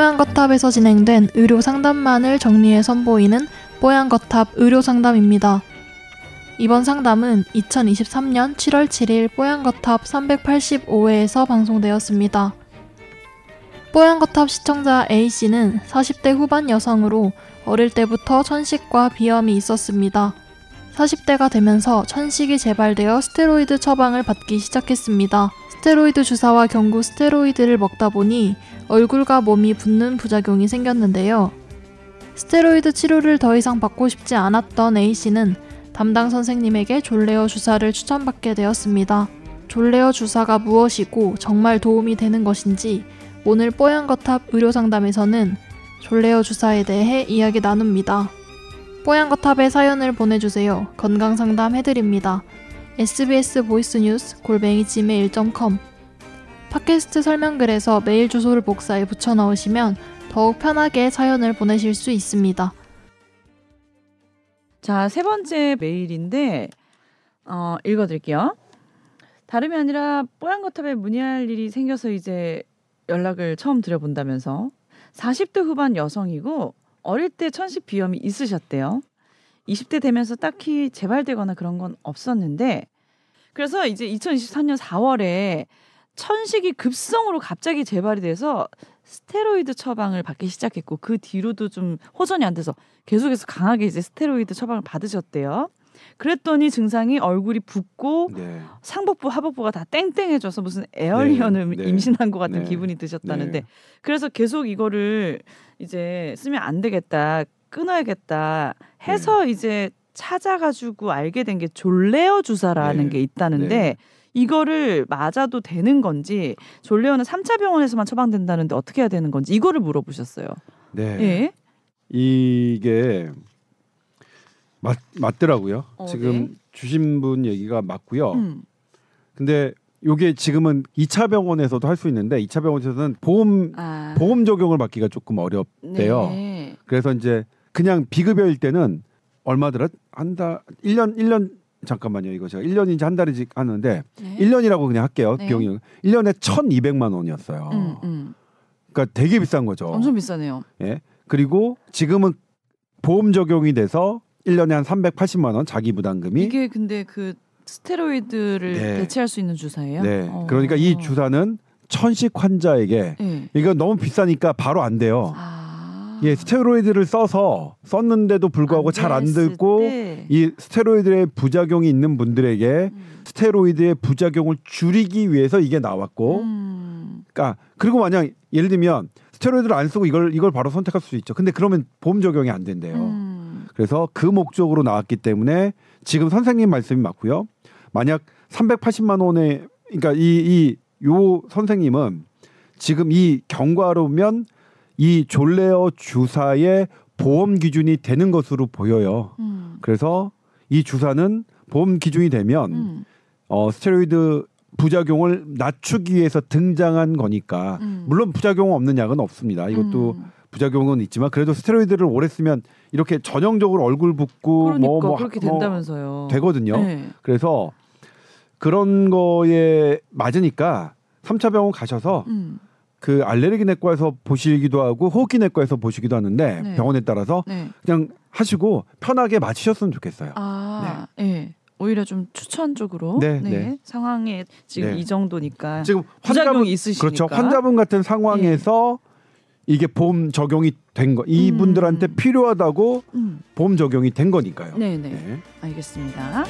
뽀얀거탑에서 진행된 의료 상담만을 정리해 선보이는 뽀얀거탑 의료 상담입니다. 이번 상담은 2023년 7월 7일 뽀얀거탑 385회에서 방송되었습니다. 뽀얀거탑 시청자 A씨는 40대 후반 여성으로 어릴 때부터 천식과 비염이 있었습니다. 40대가 되면서 천식이 재발되어 스테로이드 처방을 받기 시작했습니다. 스테로이드 주사와 경구 스테로이드를 먹다 보니 얼굴과 몸이 붓는 부작용이 생겼는데요. 스테로이드 치료를 더 이상 받고 싶지 않았던 A씨는 담당 선생님에게 졸레어 주사를 추천받게 되었습니다. 졸레어 주사가 무엇이고 정말 도움이 되는 것인지 오늘 뽀얀거탑 의료상담에서는 졸레어 주사에 대해 이야기 나눕니다. 뽀얀거탑에 사연을 보내주세요. 건강상담 해드립니다. sbs 보이스뉴스 골뱅이 gmail.com 팟캐스트 설명글에서 메일 주소를 복사해 붙여 넣으시면 더욱 편하게 사연을 보내실 수 있습니다. 자, 세 번째 메일인데 어, 읽어드릴게요. 다름이 아니라 뽀얀거탑에 문의할 일이 생겨서 이제 연락을 처음 드려본다면서 40대 후반 여성이고 어릴 때 천식 비염이 있으셨대요. 20대 되면서 딱히 재발되거나 그런 건 없었는데 그래서 이제 2024년 4월에 천식이 급성으로 갑자기 재발이 돼서 스테로이드 처방을 받기 시작했고 그 뒤로도 좀 호전이 안 돼서 계속해서 강하게 이제 스테로이드 처방을 받으셨대요. 그랬더니 증상이 얼굴이 붓고 네. 상복부 하복부가 다 땡땡해져서 무슨 에어리언을 네, 네. 임신한 것 같은 네. 기분이 드셨다는데 네. 그래서 계속 이거를 이제 쓰면 안 되겠다 끊어야겠다 해서 네. 이제 찾아가지고 알게 된 게 졸레어 주사라는 네. 게 있다는데 네. 이거를 맞아도 되는 건지 졸레어는 3차 병원에서만 처방된다는데 어떻게 해야 되는 건지 이거를 물어보셨어요. 네. 예. 이게 맞 맞더라고요. 어, 지금 네. 주신 분 얘기가 맞고요. 음. 근데 요게 지금은 2차 병원에서도 할 수 있는데 2차 병원에서는 보험 아. 보험 적용을 받기가 조금 어렵대요. 네. 그래서 이제 그냥 비급여일 때는 얼마더라? 한 달, 1년, 1년, 잠깐만요. 이거 제가 1년인지 한 달인지 하는데, 네. 1년이라고 그냥 할게요. 네. 비용이. 1년에 1,200만 원이었어요. 음, 음. 그러니까 되게 비싼 거죠. 엄청 비싸네요. 예. 그리고 지금은 보험 적용이 돼서 1년에 한 380만 원 자기 부담금이 이게 근데 그 스테로이드를 네. 대체할 수 있는 주사예요? 네. 어. 그러니까 이 주사는 천식 환자에게 네. 이거 너무 비싸니까 바로 안 돼요. 아. 예, 스테로이드를 써서 썼는데도 불구하고 잘 안 듣고 때. 이 스테로이드의 부작용이 있는 분들에게 음. 스테로이드의 부작용을 줄이기 위해서 이게 나왔고, 음. 그러니까 그리고 만약 예를 들면 스테로이드를 안 쓰고 이걸 이걸 바로 선택할 수 있죠. 근데 그러면 보험 적용이 안 된대요. 음. 그래서 그 목적으로 나왔기 때문에 지금 선생님 말씀이 맞고요. 만약 380만 원에 그러니까 이 이 요 선생님은 지금 이 경과로면 이 졸레어 주사의 보험 기준이 되는 것으로 보여요. 음. 그래서 이 주사는 보험 기준이 되면 음. 어 스테로이드 부작용을 낮추기 위해서 등장한 거니까 음. 물론 부작용 없는 약은 없습니다. 이것도 음. 부작용은 있지만 그래도 스테로이드를 오래 쓰면 이렇게 전형적으로 얼굴 붓고 그러니까 뭐, 뭐, 그렇게 뭐 된다면서요. 되거든요. 네. 그래서 그런 거에 맞으니까 3차 병원 가셔서 음. 그 알레르기 내과에서 보시기도 하고 호흡기 내과에서 보시기도 하는데 네. 병원에 따라서 네. 그냥 하시고 편하게 맞으셨으면 좋겠어요. 아, 예. 오히려 좀 추천 쪽으로 네, 네. 상황에 지금 네. 이 정도니까 지금 환자분 있으시니까 그렇죠. 환자분 같은 상황에서 이게 보험 적용이 된 거. 이분들한테 음. 필요하다고 음. 보험 적용이 된 거니까요. 네, 네. 네. 알겠습니다.